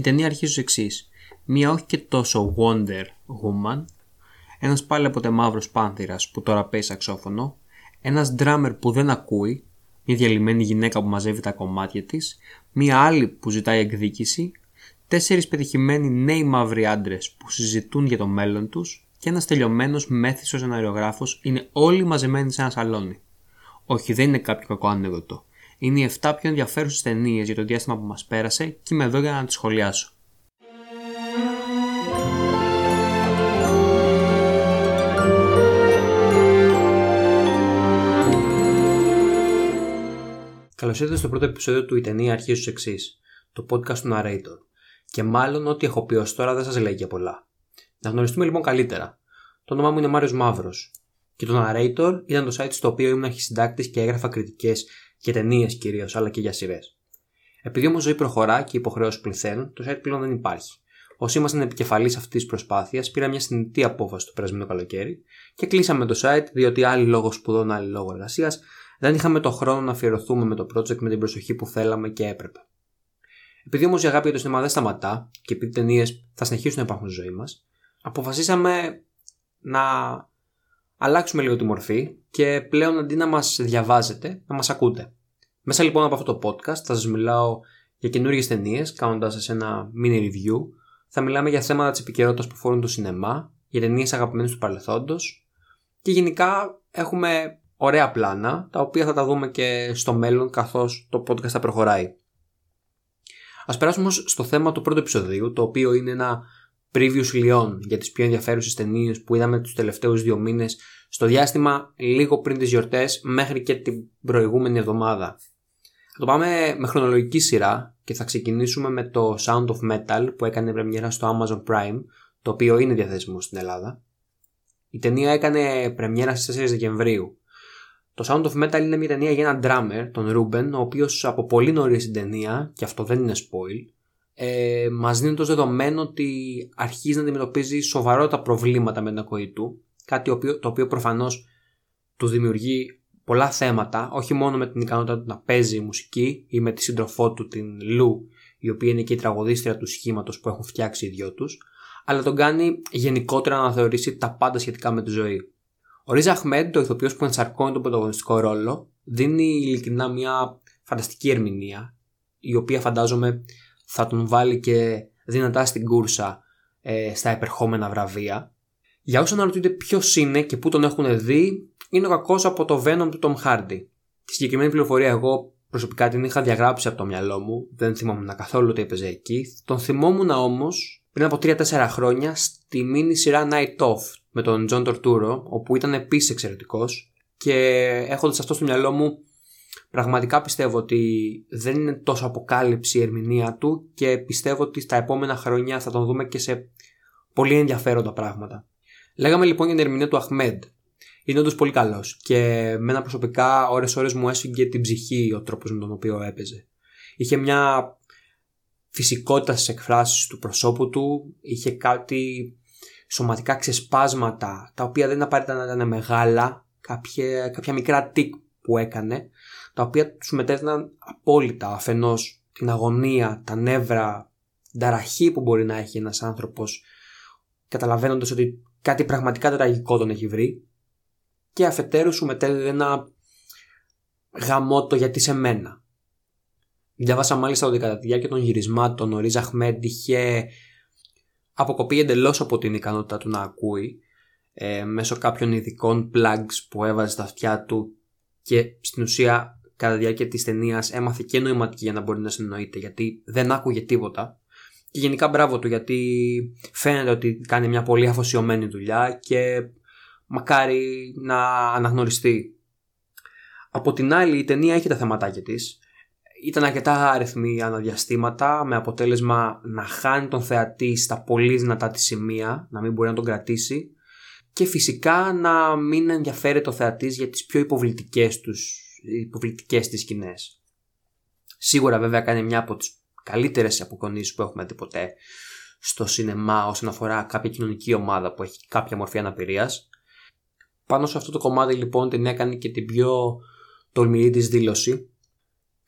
Η ταινία αρχίζει ω εξής. Μία όχι και τόσο Wonder Woman, ένας πάλι από μαύρος πάνθυρας που τώρα παίζει σαξόφωνο, ένας drummer που δεν ακούει, μια διαλυμένη γυναίκα που μαζεύει τα κομμάτια της, μία άλλη που ζητάει εκδίκηση, τέσσερις πετυχημένοι νέοι μαύροι άντρες που συζητούν για το μέλλον τους και ένας τελειωμένος μέθησος εναριογράφο είναι όλοι μαζεμένοι σε ένα σαλόνι. Όχι, δεν είναι κάποιο κακό ανέκδοτο. Είναι οι 7 πιο ενδιαφέρουσες ταινίες για το διάστημα που μας πέρασε και είμαι εδώ για να τις σχολιάσω. Καλώς ήρθατε στο πρώτο επεισόδιο του Η ταινία αρχίζει ω εξής, το podcast του Narrator. Και μάλλον ό,τι έχω πει ως τώρα δεν σας λέει και πολλά. Να γνωριστούμε λοιπόν καλύτερα. Το όνομά μου είναι Μάριος Μαύρος. Και το Narrator ήταν το site στο οποίο ήμουν αρχισυντάκτης και έγραφα κριτικές για ταινίες κυρίως, αλλά και για σειρές. Επειδή όμως η ζωή προχωρά και οι υποχρεώσεις πληθαίνουν, το site πλέον δεν υπάρχει. Όσοι ήμασταν επικεφαλής αυτής της προσπάθειας, πήρα μια συνειδητή απόφαση το περασμένο καλοκαίρι και κλείσαμε το site διότι άλλοι λόγω σπουδών, άλλοι λόγω εργασίας δεν είχαμε το χρόνο να αφιερωθούμε με το project με την προσοχή που θέλαμε και έπρεπε. Επειδή όμως η αγάπη για το σινεμά δεν σταματά και επειδή ταινίες θα συνεχίσουν να υπάρχουν στη ζωή μας, αποφασίσαμε να αλλάξουμε λίγο τη μορφή και πλέον αντί να μας διαβάζετε, να μας ακούτε. Μέσα λοιπόν από αυτό το podcast θα σας μιλάω για καινούργιες ταινίες, κάνοντας σα ένα mini review. Θα μιλάμε για θέματα της επικαιρότητας που φορούν το σινεμά, για ταινίες αγαπημένες του παρελθόντος και γενικά έχουμε ωραία πλάνα, τα οποία θα τα δούμε και στο μέλλον καθώς το podcast θα προχωράει. Ας περάσουμε όμως στο θέμα του πρώτου επεισοδίου, το οποίο είναι ένα preview λιών για τις πιο ενδιαφέρουσες ταινίες που είδαμε τους τελευταίους δύο μήνες στο διάστημα λίγο πριν τις γιορτές μέχρι και την προηγούμενη εβδομάδα. Θα το πάμε με χρονολογική σειρά και θα ξεκινήσουμε με το Sound of Metal που έκανε πρεμιέρα στο Amazon Prime, το οποίο είναι διαθέσιμο στην Ελλάδα. Η ταινία έκανε πρεμιέρα στις 4 Δεκεμβρίου το Sound of Metal είναι μια ταινία για έναν drummer, τον Ruben, ο οποίος από πολύ νωρίς στην ταινία, και αυτό δεν είναι spoil, ε, μας δίνει το δεδομένο ότι αρχίζει να αντιμετωπίζει σοβαρότατα προβλήματα με την ακοή του. Κάτι το οποίο προφανώς του δημιουργεί πολλά θέματα, όχι μόνο με την ικανότητα του να παίζει μουσική ή με τη σύντροφό του την Λου, η οποία είναι και η τραγουδίστρια του σχήματος που έχουν φτιάξει οι δυο τους, αλλά τον κάνει γενικότερα να θεωρήσει τα πάντα σχετικά με τη ζωή. Ο Ρίζα Αχμέντ, ο ηθοποιός που ενσαρκώνει τον πρωταγωνιστικό ρόλο, δίνει ειλικρινά μια φανταστική ερμηνεία, η οποία φαντάζομαι θα τον βάλει και δυνατά στην κούρσα ε, στα επερχόμενα βραβεία. Για όσοι αναρωτιούνται ποιος είναι και πού τον έχουν δει, είναι ο κακός από το Venom του Tom Hardy. Τη συγκεκριμένη πληροφορία εγώ προσωπικά την είχα διαγράψει από το μυαλό μου, δεν θυμόμουν καθόλου ότι έπαιζε εκεί. Τον θυμόμουν όμως πριν από 3-4 χρόνια στη μίνι σειρά Night Off με τον John Torturo, όπου ήταν επίσης εξαιρετικός και έχοντας αυτό στο μυαλό μου, πραγματικά πιστεύω ότι δεν είναι τόσο αποκάλυψη η ερμηνεία του και πιστεύω ότι στα επόμενα χρόνια θα τον δούμε και σε πολύ ενδιαφέροντα πράγματα. Λέγαμε λοιπόν για την ερμηνεία του Αχμέντ. Είναι όντως πολύ καλός και με ένα προσωπικά ώρε-ώρε μου έσυγε την ψυχή ο τρόπος με τον οποίο έπαιζε. Είχε μια φυσικότητα στις εκφράσεις του προσώπου του, είχε κάτι σωματικά ξεσπάσματα, τα οποία δεν απαραίτητα να ήταν μεγάλα, κάποια, κάποια μικρά τικ που έκανε, τα οποία τους μετέδιναν απόλυτα αφενός την αγωνία, τα νεύρα, την ταραχή που μπορεί να έχει ένας άνθρωπος καταλαβαίνοντας ότι κάτι πραγματικά τραγικό τον έχει βρει και αφετέρου σου μετέδινε ένα γαμότο γιατί σε μένα. Διάβασα μάλιστα ότι κατά τη διάρκεια των γυρισμάτων ο Ρίζα Αχμέντ είχε αποκοπεί εντελώς από την ικανότητά του να ακούει ε, μέσω κάποιων ειδικών plugs που έβαζε στα αυτιά του και στην ουσία κατά τη διάρκεια της ταινίας έμαθε και νοηματική για να μπορεί να συνοείται γιατί δεν άκουγε τίποτα και γενικά μπράβο του γιατί φαίνεται ότι κάνει μια πολύ αφοσιωμένη δουλειά και μακάρι να αναγνωριστεί. Από την άλλη η ταινία έχει τα θεματάκια της ήταν αρκετά αριθμοί αναδιαστήματα με αποτέλεσμα να χάνει τον θεατή στα πολύ δυνατά της σημεία, να μην μπορεί να τον κρατήσει και φυσικά να μην ενδιαφέρει το θεατής για τις πιο υποβλητικές, τους, υποβλητικές της σκηνές. Σίγουρα βέβαια κάνει μια από τις καλύτερες αποκονήσεις που έχουμε δει ποτέ στο σινεμά όσον αφορά κάποια κοινωνική ομάδα που έχει κάποια μορφή αναπηρίας. Πάνω σε αυτό το κομμάτι λοιπόν την έκανε και την πιο τολμηρή της δήλωση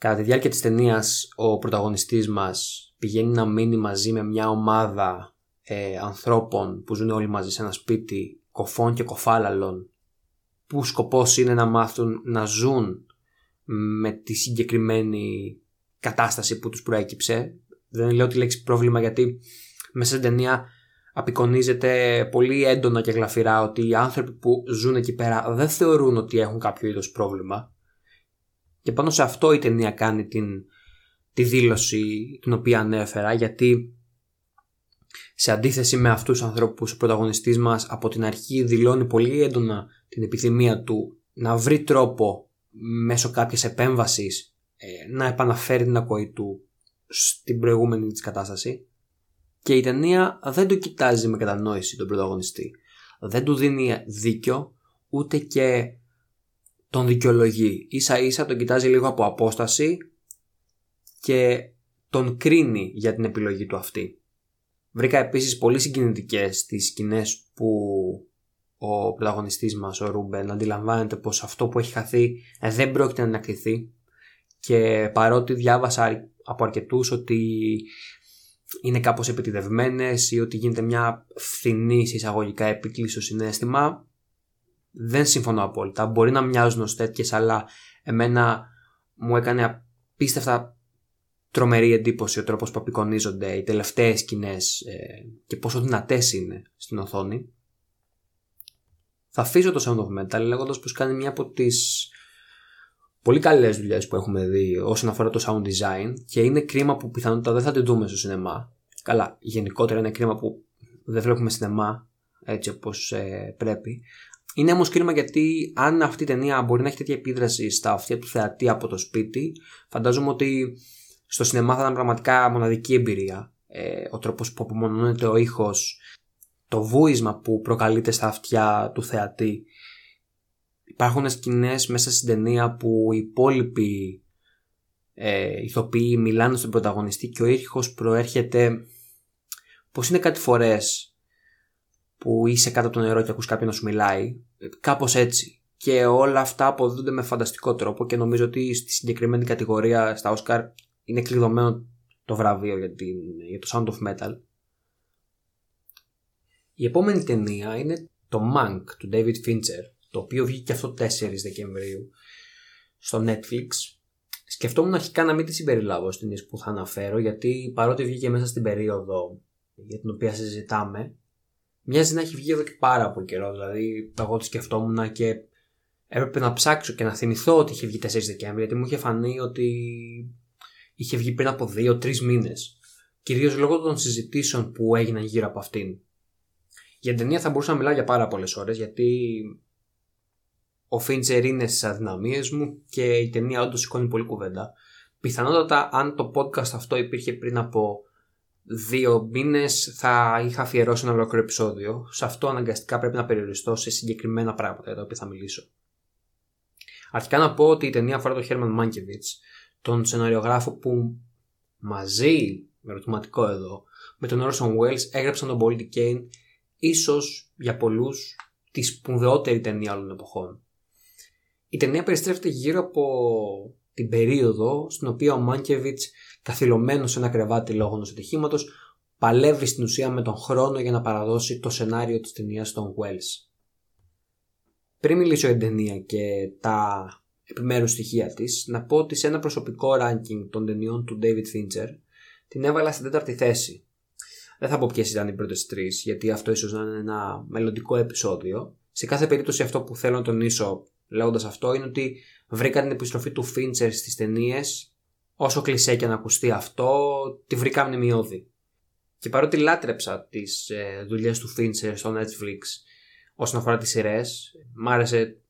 Κατά τη διάρκεια της ταινίας, ο πρωταγωνιστής μας πηγαίνει να μείνει μαζί με μια ομάδα ε, ανθρώπων που ζουν όλοι μαζί σε ένα σπίτι κοφών και κοφάλαλων που σκοπός είναι να μάθουν να ζουν με τη συγκεκριμένη κατάσταση που τους προέκυψε. Δεν λέω τη λέξη πρόβλημα γιατί μέσα στην ταινία απεικονίζεται πολύ έντονα και γλαφυρά ότι οι άνθρωποι που ζουν εκεί πέρα δεν θεωρούν ότι έχουν κάποιο είδος πρόβλημα και πάνω σε αυτό η ταινία κάνει την, τη δήλωση την οποία ανέφερα γιατί σε αντίθεση με αυτούς τους ανθρώπους ο πρωταγωνιστής μας από την αρχή δηλώνει πολύ έντονα την επιθυμία του να βρει τρόπο μέσω κάποιας επέμβασης ε, να επαναφέρει την ακοή του στην προηγούμενη της κατάσταση και η ταινία δεν το κοιτάζει με κατανόηση τον πρωταγωνιστή. Δεν του δίνει δίκιο ούτε και τον δικαιολογεί. Ίσα ίσα τον κοιτάζει λίγο από απόσταση και τον κρίνει για την επιλογή του αυτή. Βρήκα επίσης πολύ συγκινητικές τις σκηνές που ο πρωταγωνιστής μας, ο Ρούμπεν, αντιλαμβάνεται πως αυτό που έχει χαθεί ε, δεν πρόκειται να ανακτηθεί και παρότι διάβασα από αρκετούς ότι είναι κάπως επιτιδευμένες ή ότι γίνεται μια φθηνή εισαγωγικά επίκληση στο συνέστημα δεν συμφωνώ απόλυτα. Μπορεί να μοιάζουν ως τέτοιες αλλά εμένα μου έκανε απίστευτα τρομερή εντύπωση ο τρόπος που απεικονίζονται οι τελευταίες σκηνές ε, και πόσο δυνατές είναι στην οθόνη. Θα αφήσω το Sound of Metal λέγοντας πως κάνει μια από τις πολύ καλές δουλειές που έχουμε δει όσον αφορά το sound design και είναι κρίμα που πιθανότατα δεν θα την δούμε στο σινεμά. Καλά, γενικότερα είναι κρίμα που δεν βλέπουμε σινεμά έτσι όπως ε, πρέπει. Είναι όμως κρίμα γιατί αν αυτή η ταινία μπορεί να έχει τέτοια επίδραση στα αυτιά του θεατή από το σπίτι, φαντάζομαι ότι στο σινεμά θα ήταν πραγματικά μοναδική εμπειρία. Ε, ο τρόπος που απομονώνεται ο ήχος, το βούισμα που προκαλείται στα αυτιά του θεατή. Υπάρχουν σκηνές μέσα στην ταινία που οι υπόλοιποι ε, ηθοποιοί μιλάνε στον πρωταγωνιστή και ο ήχος προέρχεται πως είναι κάτι φορές που είσαι κάτω από το νερό και ακούς κάποιον να σου μιλάει. Κάπως έτσι. Και όλα αυτά αποδίδονται με φανταστικό τρόπο και νομίζω ότι στη συγκεκριμένη κατηγορία στα Oscar είναι κλειδωμένο το βραβείο για, την, για το Sound of Metal. Η επόμενη ταινία είναι το Mank του David Fincher, το οποίο βγήκε αυτό 4 Δεκεμβρίου στο Netflix. Σκεφτόμουν αρχικά να μην τη συμπεριλάβω στην που θα αναφέρω, γιατί παρότι βγήκε μέσα στην περίοδο για την οποία συζητάμε, μοιάζει να έχει βγει εδώ και πάρα πολύ καιρό. Δηλαδή, εγώ τη σκεφτόμουν και έπρεπε να ψάξω και να θυμηθώ ότι είχε βγει 4 Δεκέμβρη, γιατί μου είχε φανεί ότι είχε βγει πριν από 2-3 μήνες. Κυρίως λόγω των συζητήσεων που έγιναν γύρω από αυτήν. Για την ταινία θα μπορούσα να μιλάω για πάρα πολλές ώρες, γιατί ο Φίντσερ είναι στις αδυναμίες μου και η ταινία όντως σηκώνει πολύ κουβέντα. Πιθανότατα, αν το podcast αυτό υπήρχε πριν από δύο μήνες, θα είχα αφιερώσει ένα ολόκληρο επεισόδιο. Σε αυτό αναγκαστικά πρέπει να περιοριστώ σε συγκεκριμένα πράγματα για τα οποία θα μιλήσω. Αρχικά να πω ότι η ταινία αφορά τον Χέρμαν Μάνκεβιτς, τον σεναριογράφο που μαζί, με ερωτηματικό εδώ, με τον Orson Welles έγραψαν τον Πολίτη Κέιν, ίσως για πολλούς τη σπουδαιότερη ταινία όλων των εποχών. Η ταινία περιστρέφεται γύρω από την περίοδο στην οποία ο Μάνκεβιτς καθυλωμένος σε ένα κρεβάτι λόγω ενός ατυχήματος, παλεύει στην ουσία με τον χρόνο για να παραδώσει το σενάριο της ταινίας των Wells. Πριν μιλήσω για την ταινία και τα επιμέρου στοιχεία της, να πω ότι σε ένα προσωπικό ranking των ταινιών του David Fincher την έβαλα στην τέταρτη θέση. Δεν θα πω ποιες ήταν οι πρώτες τρεις, γιατί αυτό ίσως να είναι ένα μελλοντικό επεισόδιο. Σε κάθε περίπτωση, αυτό που θέλω να τονίσω λέγοντας αυτό είναι ότι βρήκα την επιστροφή του Fincher στις ταινίες όσο κλεισέ και να ακουστεί αυτό, τη βρήκα μνημειώδη. Και παρότι λάτρεψα τις ε, δουλειές του Fincher στο Netflix όσον αφορά τις σειρές, μ' άρεσε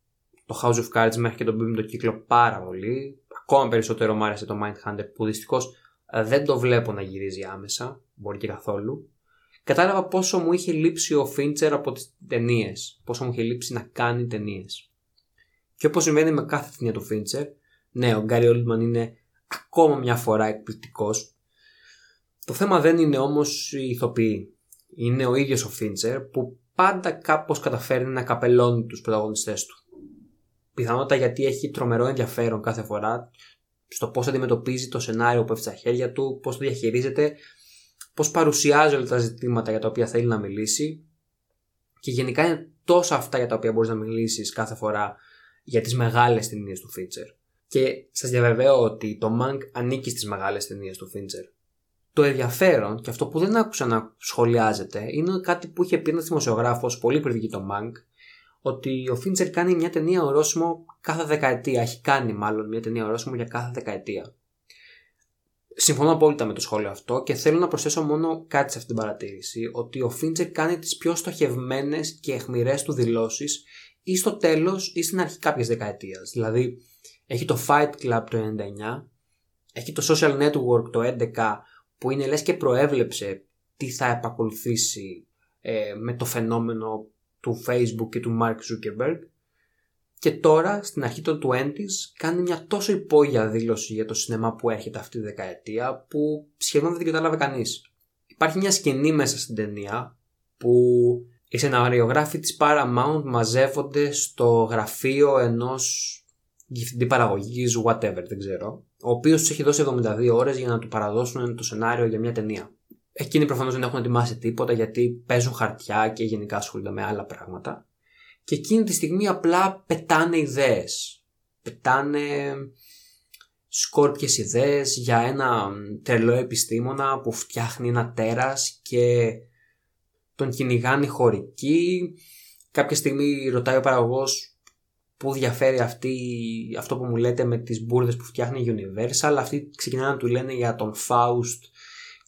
το House of Cards μέχρι και τον Μπίμ το κύκλο πάρα πολύ. Ακόμα περισσότερο μ' άρεσε το Mindhunter που δυστυχώς ε, δεν το βλέπω να γυρίζει άμεσα, μπορεί και καθόλου. Κατάλαβα πόσο μου είχε λείψει ο Fincher από τις ταινίες, πόσο μου είχε λείψει να κάνει ταινίες. Και όπως συμβαίνει με κάθε ταινία του Fincher, ναι, ο Γκάρι Oldman είναι ακόμα μια φορά εκπληκτικός. Το θέμα δεν είναι όμως οι ηθοποιοί. Είναι ο ίδιος ο Φίντσερ που πάντα κάπως καταφέρνει να καπελώνει τους πρωταγωνιστές του. Πιθανότατα γιατί έχει τρομερό ενδιαφέρον κάθε φορά στο πώς αντιμετωπίζει το σενάριο που έφτιαξε στα χέρια του, πώς το διαχειρίζεται, πώς παρουσιάζει όλα τα ζητήματα για τα οποία θέλει να μιλήσει. Και γενικά είναι τόσα αυτά για τα οποία μπορείς να μιλήσεις κάθε φορά για τις μεγάλες ταινίες του Fincher. Και σας διαβεβαίω ότι το Mank ανήκει στις μεγάλες ταινίες του Fincher. Το ενδιαφέρον και αυτό που δεν άκουσα να σχολιάζεται είναι κάτι που είχε πει ένας δημοσιογράφος πολύ πριν βγει το Mank, ότι ο Fincher κάνει μια ταινία ορόσημο κάθε δεκαετία. Έχει κάνει μάλλον μια ταινία ορόσημο για κάθε δεκαετία. Συμφωνώ απόλυτα με το σχόλιο αυτό και θέλω να προσθέσω μόνο κάτι σε αυτή την παρατήρηση, ότι ο Φίντσερ κάνει τις πιο στοχευμένες και εχμηρές του δηλώσεις ή στο τέλος ή στην αρχή κάποιες δεκαετίας. Δηλαδή, έχει το Fight Club το 99, έχει το Social Network το 11 που είναι λες και προέβλεψε τι θα επακολουθήσει ε, με το φαινόμενο του Facebook και του Mark Zuckerberg και τώρα στην αρχή των 20s κάνει μια τόσο υπόγεια δήλωση για το σινεμά που έρχεται αυτή τη δεκαετία που σχεδόν δεν την κατάλαβε κανείς. Υπάρχει μια σκηνή μέσα στην ταινία που οι σεναριογράφοι της Paramount μαζεύονται στο γραφείο ενός διευθυντή παραγωγής, whatever, δεν ξέρω, ο οποίος τους έχει δώσει 72 ώρες για να του παραδώσουν το σενάριο για μια ταινία. Εκείνοι προφανώς δεν έχουν ετοιμάσει τίποτα γιατί παίζουν χαρτιά και γενικά ασχολούνται με άλλα πράγματα. Και εκείνη τη στιγμή απλά πετάνε ιδέες. Πετάνε σκόρπιες ιδέες για ένα τρελό επιστήμονα που φτιάχνει ένα τέρας και τον κυνηγάνε χωρικοί. Κάποια στιγμή ρωτάει ο παραγωγός που διαφέρει αυτή, αυτό που μου λέτε με τις μπουρδες που φτιάχνει η Universal. Αυτοί ξεκινάνε να του λένε για τον Faust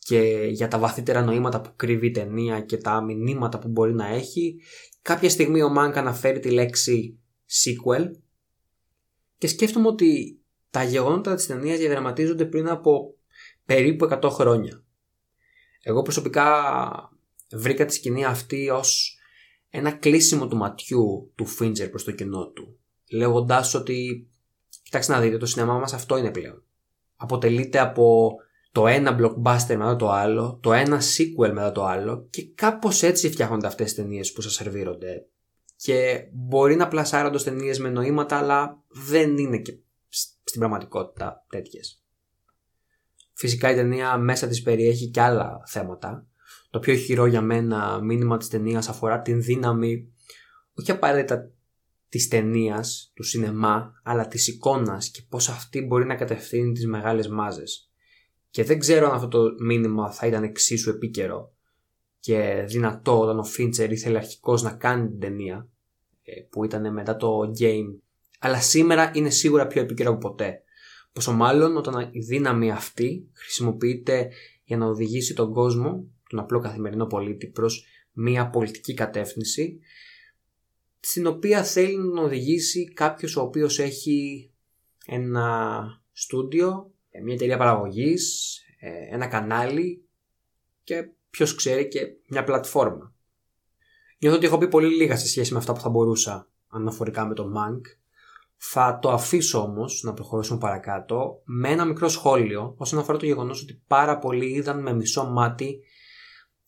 και για τα βαθύτερα νοήματα που κρύβει η ταινία και τα μηνύματα που μπορεί να έχει. Κάποια στιγμή ο Μάνκα αναφέρει τη λέξη sequel και σκέφτομαι ότι τα γεγονότα της ταινίας διαδραματίζονται πριν από περίπου 100 χρόνια. Εγώ προσωπικά βρήκα τη σκηνή αυτή ως ένα κλείσιμο του ματιού του Φίντζερ προς το κοινό του λέγοντάς ότι κοιτάξτε να δείτε το σινεμά μας αυτό είναι πλέον. Αποτελείται από το ένα blockbuster μετά το άλλο, το ένα sequel μετά το άλλο και κάπως έτσι φτιάχνονται αυτές τις ταινίες που σας σερβίρονται. Και μπορεί να πλασάρονται ταινίες με νοήματα, αλλά δεν είναι και στην πραγματικότητα τέτοιες. Φυσικά η ταινία μέσα της περιέχει και άλλα θέματα. Το πιο χειρό για μένα μήνυμα της ταινίας αφορά την δύναμη όχι απαραίτητα Της ταινίας, του σινεμά, αλλά της εικόνας και πώς αυτή μπορεί να κατευθύνει τις μεγάλες μάζες. Και δεν ξέρω αν αυτό το μήνυμα θα ήταν εξίσου επίκαιρο και δυνατό όταν ο Φίντσερ ήθελε αρχικώς να κάνει την ταινία ε, που ήταν μετά το game αλλά σήμερα είναι σίγουρα πιο επίκαιρο από ποτέ. Πόσο μάλλον όταν η δύναμη αυτή χρησιμοποιείται για να οδηγήσει τον κόσμο, τον απλό καθημερινό πολίτη, προς μια πολιτική κατεύθυνση στην οποία θέλει να οδηγήσει κάποιος ο οποίος έχει ένα στούντιο, μια εταιρεία παραγωγής, ε, ένα κανάλι και ποιος ξέρει και μια πλατφόρμα. Νιώθω ότι έχω πει πολύ λίγα σε σχέση με αυτά που θα μπορούσα αναφορικά με το Mank. Θα το αφήσω όμως να προχωρήσουμε παρακάτω με ένα μικρό σχόλιο όσον αφορά το γεγονός ότι πάρα πολλοί είδαν με μισό μάτι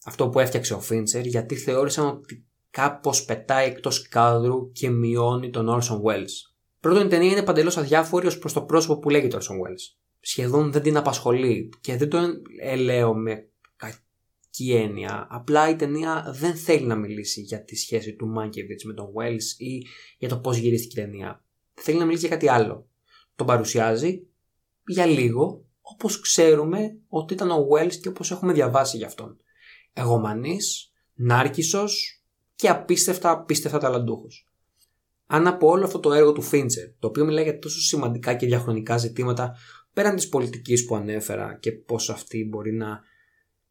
αυτό που έφτιαξε ο Φίντσερ γιατί θεώρησαν ότι κάπως πετάει εκτός κάδρου και μειώνει τον Orson Welles. Πρώτον, η ταινία είναι παντελώς αδιάφορη ως προς το πρόσωπο που λέγεται Orson Welles. Σχεδόν δεν την απασχολεί και δεν το ελέω με κακή έννοια. Απλά η ταινία δεν θέλει να μιλήσει για τη σχέση του Μάνκεβιτς με τον Welles ή για το πώς γυρίστηκε η ταινία. Θέλει να μιλήσει για κάτι άλλο. Τον παρουσιάζει για λίγο όπως ξέρουμε ότι ήταν ο Welles και όπως έχουμε διαβάσει για αυτόν. Εγωμανής, νάρκισος, και απίστευτα, απίστευτα ταλαντούχος. Αν από όλο αυτό το έργο του Φίντσερ, το οποίο μιλάει για τόσο σημαντικά και διαχρονικά ζητήματα πέραν της πολιτικής που ανέφερα και πώς αυτή μπορεί να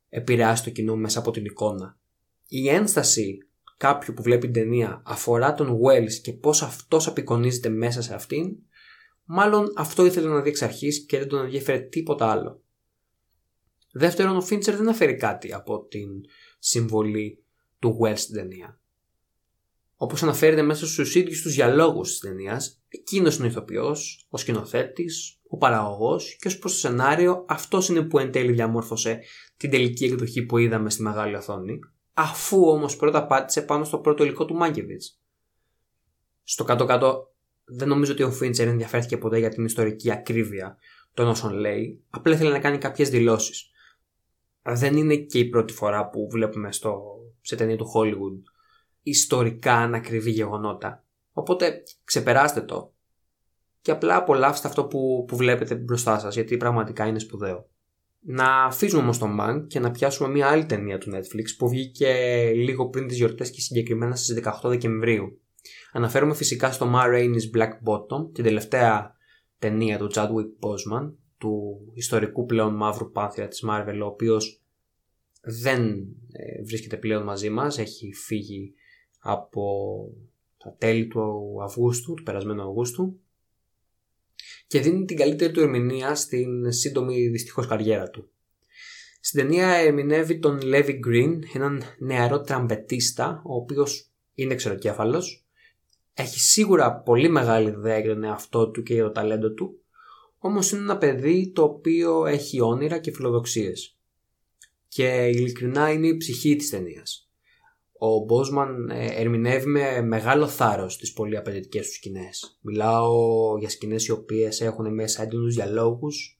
επηρεάσει το κοινό μέσα από την εικόνα, η ένσταση κάποιου που βλέπει την ταινία αφορά τον Wells και πώς αυτός απεικονίζεται μέσα σε αυτήν, μάλλον αυτό ήθελε να δει εξ αρχής και δεν τον ενδιαφέρε τίποτα άλλο. Δεύτερον, ο Φίντσερ δεν αναφέρει κάτι από την συμβολή του Wells στην ταινία. Όπως αναφέρεται μέσα στους ίδιους τους διαλόγους της ταινίας, εκείνος είναι ο ηθοποιός, ο σκηνοθέτης, ο παραγωγός και ως προς το σενάριο, αυτός είναι που εν τέλει διαμόρφωσε την τελική εκδοχή που είδαμε στη μεγάλη οθόνη, αφού όμως πρώτα πάτησε πάνω στο πρώτο υλικό του Μάγκεβιτς. Στο κάτω-κάτω, δεν νομίζω ότι ο Φίντσερ ενδιαφέρθηκε ποτέ για την ιστορική ακρίβεια των όσων λέει, απλά ήθελε να κάνει κάποιες δηλώσεις. Δεν είναι και η πρώτη φορά που βλέπουμε στο, σε ταινία του Hollywood ιστορικά ανακριβή γεγονότα. Οπότε ξεπεράστε το και απλά απολαύστε αυτό που, που βλέπετε μπροστά σας γιατί πραγματικά είναι σπουδαίο. Να αφήσουμε όμως τον Mank και να πιάσουμε μια άλλη ταινία του Netflix που βγήκε λίγο πριν τις γιορτές και συγκεκριμένα στις 18 Δεκεμβρίου. Αναφέρομαι φυσικά στο Ma Rainey's Black Bottom, την τελευταία ταινία του Chadwick Boseman, του ιστορικού πλέον μαύρου πάνθυρα της Marvel, ο οποίος δεν ε, βρίσκεται πλέον μαζί μας, έχει φύγει από τα τέλη του Αυγούστου, του περασμένου Αυγούστου και δίνει την καλύτερη του ερμηνεία στην σύντομη δυστυχώς καριέρα του. Στην ταινία ερμηνεύει τον Levi Green, έναν νεαρό τραμπετίστα, ο οποίος είναι ξεροκέφαλος, έχει σίγουρα πολύ μεγάλη ιδέα για τον εαυτό του και για το ταλέντο του, όμως είναι ένα παιδί το οποίο έχει όνειρα και φιλοδοξίες. Και ειλικρινά είναι η ψυχή της ταινίας. Ο Μπόσμαν ε, ερμηνεύει με μεγάλο θάρρος τις πολύ απαιτητικές του σκηνές. Μιλάω για σκηνές οι οποίες έχουν μέσα έντονους διαλόγους,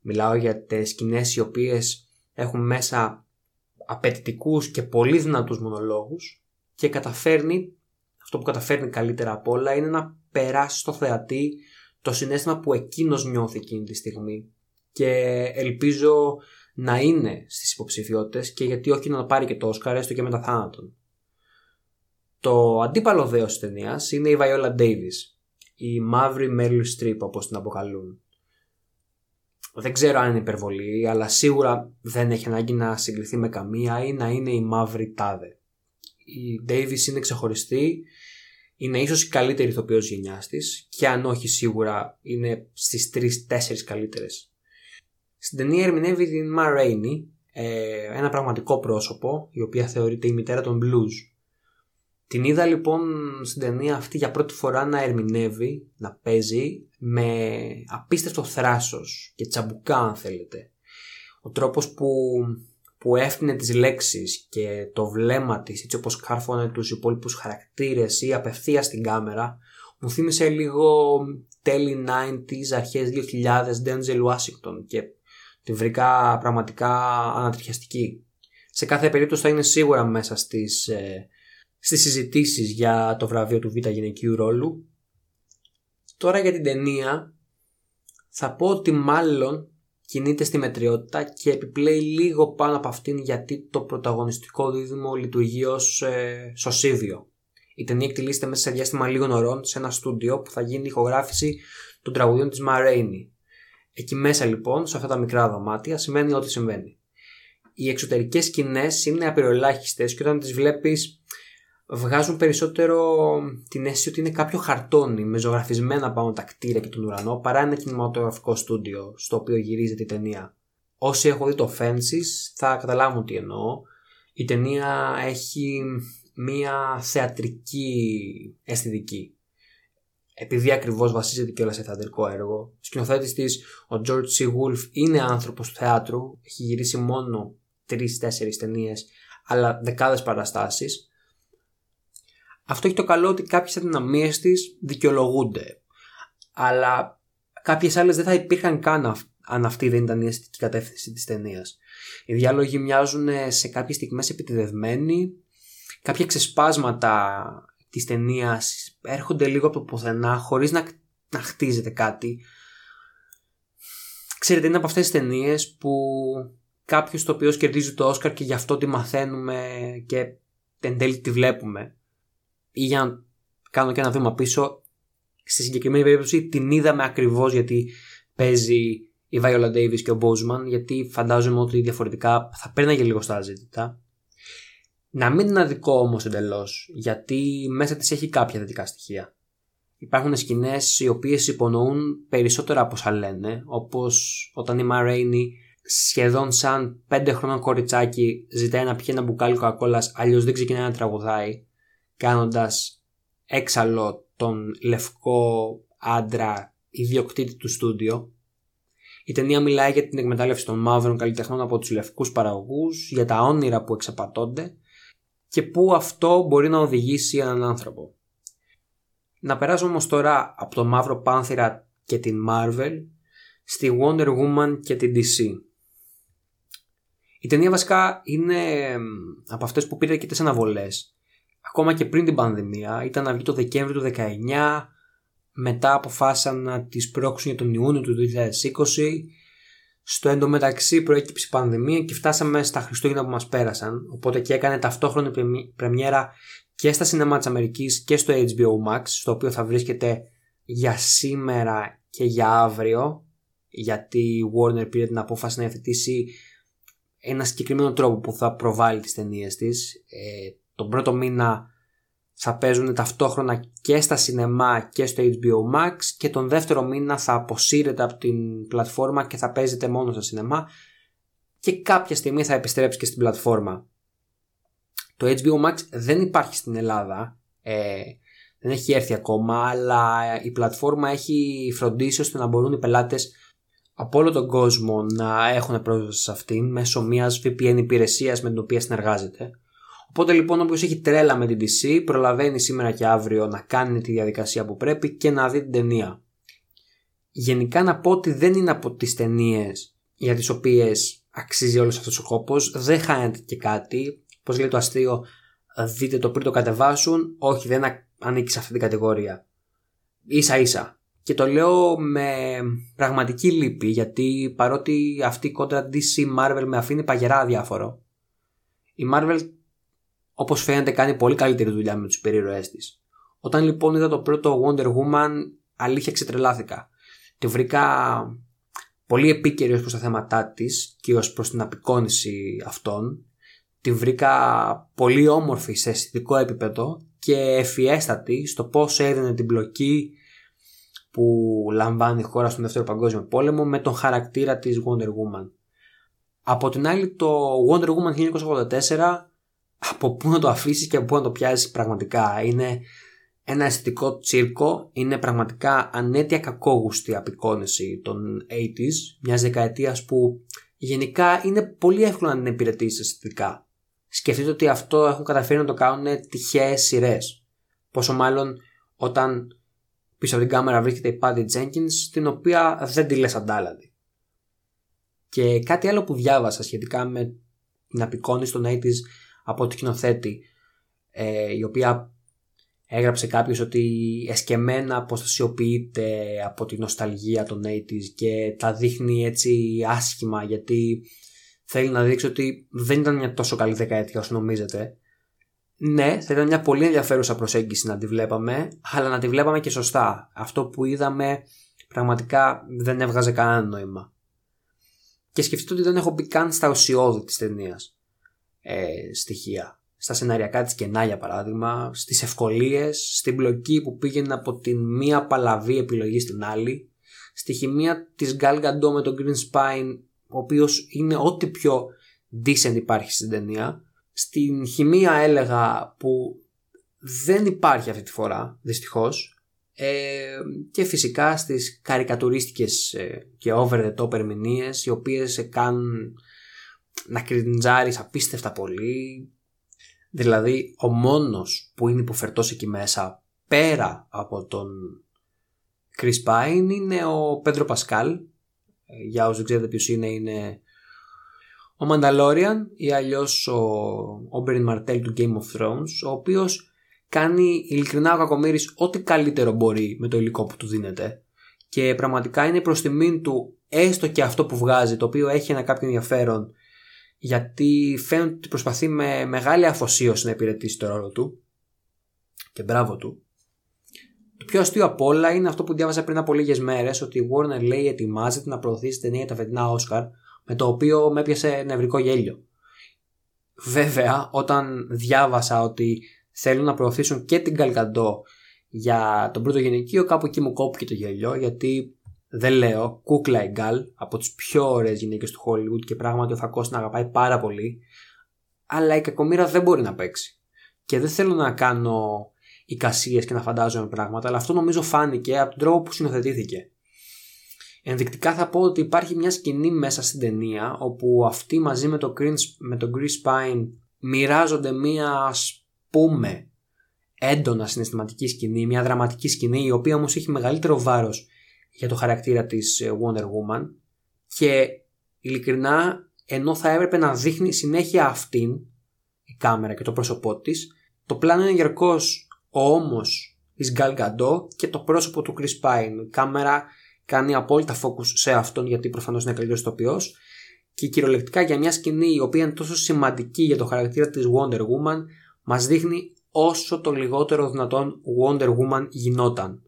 μιλάω για τις σκηνές οι οποίες έχουν μέσα απαιτητικούς και πολύ δυνατούς μονολόγους και καταφέρνει, αυτό που καταφέρνει καλύτερα απ' όλα είναι να περάσει στο θεατή το συνέστημα που εκείνος νιώθει εκείνη τη στιγμή και ελπίζω να είναι στις υποψηφιότητες και γιατί όχι να πάρει και το Όσκαρ έστω και μετά θάνατον. Το αντίπαλο δέος της ταινίας είναι η Viola Davis, η μαύρη Meryl Streep όπως την αποκαλούν. Δεν ξέρω αν είναι υπερβολή, αλλά σίγουρα δεν έχει ανάγκη να συγκριθεί με καμία ή να είναι η μαύρη τάδε. Η Davis είναι ξεχωριστή, είναι ίσως η καλύτερη ηθοποιός γενιάς της και αν όχι σίγουρα είναι στις 3-4 καλύτερες στην ταινία ερμηνεύει την Μα Ρέινι, ένα πραγματικό πρόσωπο, η οποία θεωρείται η μητέρα των blues. Την είδα λοιπόν στην ταινία αυτή για πρώτη φορά να ερμηνεύει, να παίζει με απίστευτο θράσος και τσαμπουκά αν θέλετε. Ο τρόπος που, που έφτιανε τις λέξεις και το βλέμμα της έτσι όπως κάρφωνε τους υπόλοιπους χαρακτήρες ή απευθείας στην κάμερα μου θύμισε λίγο τέλη 90s, αρχές 2000 Denzel Washington και Τη βρήκα πραγματικά ανατριχιαστική. Σε κάθε περίπτωση θα είναι σίγουρα μέσα στις, ε, στις συζητήσεις για το βραβείο του Β' γυναικείου ρόλου. Τώρα για την ταινία θα πω ότι μάλλον κινείται στη μετριότητα και επιπλέει λίγο πάνω από αυτήν γιατί το πρωταγωνιστικό δίδυμο λειτουργεί ως ε, σωσίβιο. Η ταινία εκτελήσεται μέσα σε διάστημα λίγων ωρών σε ένα στούντιο που θα γίνει ηχογράφηση των τραγουδιών της Μαρέινι Εκεί μέσα λοιπόν, σε αυτά τα μικρά δωμάτια, σημαίνει ό,τι συμβαίνει. Οι εξωτερικές σκηνές είναι απειροελάχιστες και όταν τις βλέπεις, βγάζουν περισσότερο την αίσθηση ότι είναι κάποιο χαρτόνι με ζωγραφισμένα πάνω τα κτίρια και τον ουρανό παρά ένα κινηματογραφικό στούντιο στο οποίο γυρίζεται η ταινία. Όσοι έχουν δει το Fences θα καταλάβουν τι εννοώ. Η ταινία έχει μία θεατρική αισθητική επειδή ακριβώς βασίζεται και όλας σε θεατρικό έργο. Ο σκηνοθέτης της, ο George C. Wolf, είναι άνθρωπος του θεάτρου. Έχει γυρίσει μόνο τρει-τέσσερι ταινίες, αλλά δεκάδες παραστάσεις. Αυτό έχει το καλό ότι κάποιες αδυναμίες της δικαιολογούνται. Αλλά κάποιες άλλες δεν θα υπήρχαν καν αν αυτή δεν ήταν η αισθητική κατεύθυνση της ταινίας. Οι διάλογοι μοιάζουν σε κάποιες στιγμές επιτεδευμένοι. Κάποια ξεσπάσματα της ταινίας έρχονται λίγο από το πουθενά χωρίς να, να χτίζεται κάτι. Ξέρετε, είναι από αυτές τις ταινίες που κάποιος το οποίος κερδίζει το Όσκαρ και γι' αυτό τη μαθαίνουμε και εν τέλει τη βλέπουμε. Ή για να κάνω και ένα βήμα πίσω, στη συγκεκριμένη περίπτωση την είδαμε ακριβώς γιατί παίζει η Viola Davis και ο Boseman γιατί φαντάζομαι ότι διαφορετικά θα παίρναγε λίγο στα ζήτητα να μην είναι αδικό όμως εντελώς, γιατί μέσα της έχει κάποια θετικά στοιχεία. Υπάρχουν σκηνές οι οποίες υπονοούν περισσότερα από όσα λένε, όπως όταν η Μαρέινι σχεδόν σαν πέντε χρονών κοριτσάκι ζητάει να πιει ένα μπουκάλι κοκακόλα, αλλιώς δεν ξεκινάει να τραγουδάει, κάνοντας έξαλλο τον λευκό άντρα ιδιοκτήτη του στούντιο. Η ταινία μιλάει για την εκμετάλλευση των μαύρων καλλιτεχνών από τους λευκούς παραγωγούς, για τα όνειρα που εξαπατώνται και πού αυτό μπορεί να οδηγήσει έναν άνθρωπο. Να περάσω όμως τώρα από το Μαύρο Πάνθυρα και την Marvel στη Wonder Woman και την DC. Η ταινία βασικά είναι από αυτές που πήρε αρκετές αναβολές. Ακόμα και πριν την πανδημία, ήταν να βγει το Δεκέμβριο του 19, μετά αποφάσισαν να τις πρόξουν για τον Ιούνιο του 2020. Στο εντωμεταξύ προέκυψε η πανδημία και φτάσαμε στα Χριστούγεννα που μας πέρασαν, οπότε και έκανε ταυτόχρονη πρεμιέρα και στα σινεμά της Αμερικής και στο HBO Max, στο οποίο θα βρίσκεται για σήμερα και για αύριο, γιατί η Warner πήρε την απόφαση να υιοθετήσει ένα συγκεκριμένο τρόπο που θα προβάλλει τις ταινίες της. Ε, τον πρώτο μήνα θα παίζουν ταυτόχρονα και στα σινεμά και στο HBO Max και τον δεύτερο μήνα θα αποσύρεται από την πλατφόρμα και θα παίζεται μόνο στα σινεμά και κάποια στιγμή θα επιστρέψει και στην πλατφόρμα. Το HBO Max δεν υπάρχει στην Ελλάδα, ε, δεν έχει έρθει ακόμα, αλλά η πλατφόρμα έχει φροντίσει ώστε να μπορούν οι πελάτες από όλο τον κόσμο να έχουν πρόσβαση σε αυτήν μέσω μιας VPN υπηρεσίας με την οποία συνεργάζεται. Οπότε λοιπόν όποιος έχει τρέλα με την DC προλαβαίνει σήμερα και αύριο να κάνει τη διαδικασία που πρέπει και να δει την ταινία. Γενικά να πω ότι δεν είναι από τις ταινίες για τις οποίες αξίζει όλος αυτός ο κόπος, δεν χάνεται και κάτι. Πώς λέει το αστείο, δείτε το πριν το κατεβάσουν, όχι δεν ανήκει σε αυτή την κατηγορία. Ίσα ίσα. Και το λέω με πραγματική λύπη γιατί παρότι αυτή η κόντρα DC Marvel με αφήνει παγερά αδιάφορο. Η Marvel όπως φαίνεται κάνει πολύ καλύτερη δουλειά με τους υπερήρωές της. Όταν λοιπόν είδα το πρώτο Wonder Woman αλήθεια ξετρελάθηκα. Τη βρήκα πολύ επίκαιρη ως προς τα θέματά της και ως προς την απεικόνηση αυτών. Τη βρήκα πολύ όμορφη σε αισθητικό επίπεδο και εφιέστατη στο πώς έδινε την μπλοκή που λαμβάνει η χώρα στον Δεύτερο Παγκόσμιο Πόλεμο με τον χαρακτήρα της Wonder Woman. Από την άλλη το Wonder Woman 1984 από πού να το αφήσεις και από πού να το πιάσεις πραγματικά είναι ένα αισθητικό τσίρκο είναι πραγματικά ανέτεια κακόγουστη απεικόνηση των 80s μιας δεκαετίας που γενικά είναι πολύ εύκολο να την υπηρετήσεις αισθητικά. Σκεφτείτε ότι αυτό έχουν καταφέρει να το κάνουν τυχαίες σειρές. Πόσο μάλλον όταν πίσω από την κάμερα βρίσκεται η Patty Jenkins, την οποία δεν τη λες αντάλλαντη. Και κάτι άλλο που διάβασα σχετικά με την απεικόνηση των 80's από τη σκηνοθέτη, ε, η οποία έγραψε κάποιος ότι εσκεμμένα αποστασιοποιείται από τη νοσταλγία των 80's και τα δείχνει έτσι άσχημα γιατί θέλει να δείξει ότι δεν ήταν μια τόσο καλή δεκαετία όσο νομίζετε ναι, θα ήταν μια πολύ ενδιαφέρουσα προσέγγιση να τη βλέπαμε, αλλά να τη βλέπαμε και σωστά. Αυτό που είδαμε πραγματικά δεν έβγαζε κανένα νόημα. Και σκεφτείτε ότι δεν έχω μπει καν στα ουσιώδη της ταινίας ε, στοιχεία. Στα σεναριακά της κενά για παράδειγμα, στις ευκολίες, στην μπλοκή που πήγαινε από την μία παλαβή επιλογή στην άλλη, στη χημεία της Gal Gadot με τον Green Spine, ο οποίος είναι ό,τι πιο decent υπάρχει στην ταινία, στην χημεία έλεγα που δεν υπάρχει αυτή τη φορά δυστυχώς ε, και φυσικά στις καρικατουρίστικες ε, και over the top ερμηνείες οι οποίες σε κάνουν να κριντζάρεις απίστευτα πολύ. Δηλαδή ο μόνος που είναι υποφερτός εκεί μέσα πέρα από τον Chris Pine είναι ο Πέντρο Πασκάλ ε, για όσους δεν ξέρετε ποιος είναι είναι ο Μανταλόριαν ή αλλιώς ο Όμπεριν Μαρτέλ του Game of Thrones ο οποίος κάνει ειλικρινά ο Κακομύρης ό,τι καλύτερο μπορεί με το υλικό που του δίνεται. Και πραγματικά είναι προς τιμήν του έστω και αυτό που βγάζει το οποίο έχει ένα κάποιο ενδιαφέρον γιατί φαίνεται ότι προσπαθεί με μεγάλη αφοσίωση να υπηρετήσει το ρόλο του και μπράβο του το πιο αστείο απ' όλα είναι αυτό που διάβασα πριν από λίγες μέρες ότι η Warner λέει ετοιμάζεται να προωθήσει ταινία για τα φετινά Oscar με το οποίο με έπιασε νευρικό γέλιο. Βέβαια, όταν διάβασα ότι θέλουν να προωθήσουν και την Καλκαντό για τον πρώτο γυναικείο, κάπου εκεί μου κόπηκε το γέλιο, γιατί δεν λέω, κούκλα η Γκάλ, από τις πιο ωραίες γυναίκες του Hollywood και πράγματι ο Φακός την αγαπάει πάρα πολύ, αλλά η κακομήρα δεν μπορεί να παίξει. Και δεν θέλω να κάνω εικασίες και να φαντάζομαι πράγματα, αλλά αυτό νομίζω φάνηκε από τον τρόπο που συνοθετήθηκε. Ενδεικτικά θα πω ότι υπάρχει μια σκηνή μέσα στην ταινία όπου αυτοί μαζί με το, με το Chris Pine μοιράζονται μια ας πούμε έντονα συναισθηματική σκηνή, μια δραματική σκηνή η οποία όμως έχει μεγαλύτερο βάρος για το χαρακτήρα της ε, Wonder Woman και ειλικρινά ενώ θα έπρεπε να δείχνει συνέχεια αυτήν η κάμερα και το πρόσωπό της το πλάνο είναι γερκώς ο ώμος της Gal Gadot και το πρόσωπο του Chris Pine. Η κάμερα κάνει απόλυτα focus σε αυτόν γιατί προφανώς είναι καλύτερος τοπιός και κυριολεκτικά για μια σκηνή η οποία είναι τόσο σημαντική για το χαρακτήρα της Wonder Woman μας δείχνει όσο το λιγότερο δυνατόν Wonder Woman γινόταν.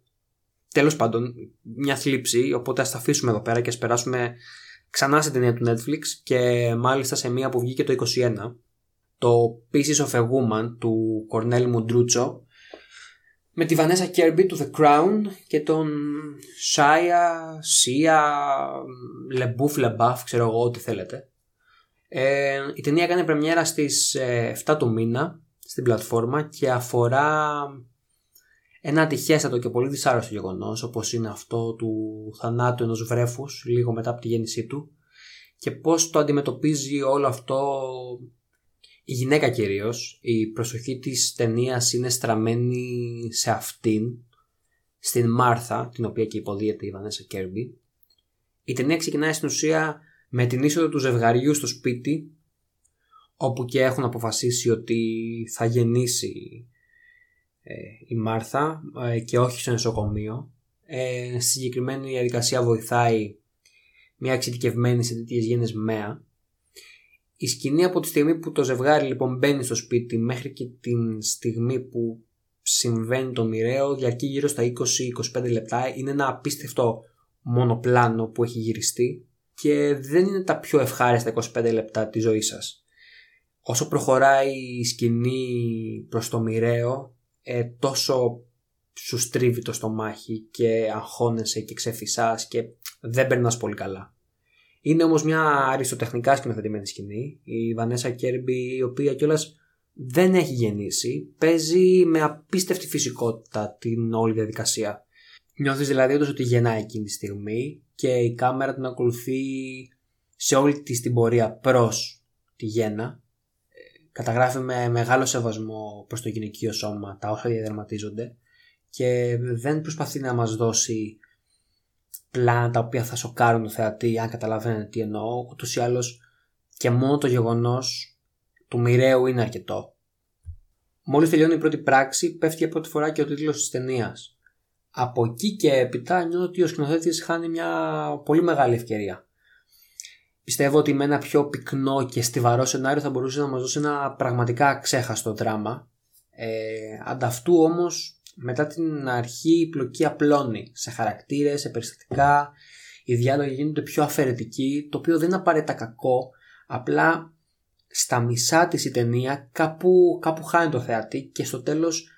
Τέλος πάντων, μια θλίψη, οπότε ας τα αφήσουμε εδώ πέρα και ας περάσουμε ξανά στην ταινία του Netflix και μάλιστα σε μία που βγήκε το 21 το Pieces of a Woman του Κορνέλ Μουντρούτσο με τη Βανέσα Κέρμπι του The Crown και τον Σάια, Σία, Λεμπούφ, Λεμπάφ, ξέρω εγώ ό,τι θέλετε. Ε, η ταινία έκανε πρεμιέρα στις 7 ε, του μήνα στην πλατφόρμα και αφορά ένα ατυχέστατο και πολύ δυσάρεστο γεγονός, όπως είναι αυτό του θανάτου ενός βρέφους λίγο μετά από τη γέννησή του και πώς το αντιμετωπίζει όλο αυτό η γυναίκα κυρίως. Η προσοχή της ταινίας είναι στραμμένη σε αυτήν, στην Μάρθα, την οποία και υποδίεται η Βανέσα Κέρμπι. Η ταινία ξεκινάει στην ουσία με την είσοδο του ζευγαριού στο σπίτι όπου και έχουν αποφασίσει ότι θα γεννήσει ε, η Μάρθα ε, και όχι στο νοσοκομείο. Ε, στη συγκεκριμένη διαδικασία βοηθάει μια εξειδικευμένη σε τέτοιες γέννες μέα. Η σκηνή από τη στιγμή που το ζευγάρι λοιπόν μπαίνει στο σπίτι μέχρι και την στιγμή που συμβαίνει το μοιραίο διαρκεί γύρω στα 20-25 λεπτά. Είναι ένα απίστευτο μονοπλάνο που έχει γυριστεί και δεν είναι τα πιο ευχάριστα 25 λεπτά της ζωής σας. Όσο προχωράει η σκηνή προς το μοιραίο ε, τόσο σου στρίβει το στομάχι και αγχώνεσαι και ξεφυσάς και δεν περνάς πολύ καλά. Είναι όμως μια αριστοτεχνικά σκηνοθετημένη σκηνή. Η Βανέσα Κέρμπι η οποία κιόλας δεν έχει γεννήσει παίζει με απίστευτη φυσικότητα την όλη διαδικασία. Νιώθεις δηλαδή όντως ότι γεννάει εκείνη τη στιγμή και η κάμερα την ακολουθεί σε όλη της την πορεία προς τη γέννα καταγράφει με μεγάλο σεβασμό προς το γυναικείο σώμα τα όσα διαδραματίζονται και δεν προσπαθεί να μας δώσει πλάνα τα οποία θα σοκάρουν το θεατή αν καταλαβαίνετε τι εννοώ ούτως ή άλλως και μόνο το γεγονός του μοιραίου είναι αρκετό. Μόλις τελειώνει η πρώτη πράξη πέφτει για πρώτη φορά και ο τίτλος της ταινίας. Από εκεί και έπειτα νιώθω ότι ο σκηνοθέτης χάνει μια πολύ μεγάλη ευκαιρία. Πιστεύω ότι με ένα πιο πυκνό και στιβαρό σενάριο θα μπορούσε να μας δώσει ένα πραγματικά ξέχαστο δράμα. Ε, ανταυτού όμως μετά την αρχή η πλοκή απλώνει σε χαρακτήρες, σε περιστατικά, οι διάλογοι γίνονται πιο αφαιρετικοί, το οποίο δεν είναι απαραίτητα κακό, απλά στα μισά της η ταινία κάπου, κάπου χάνει το θεατή και στο τέλος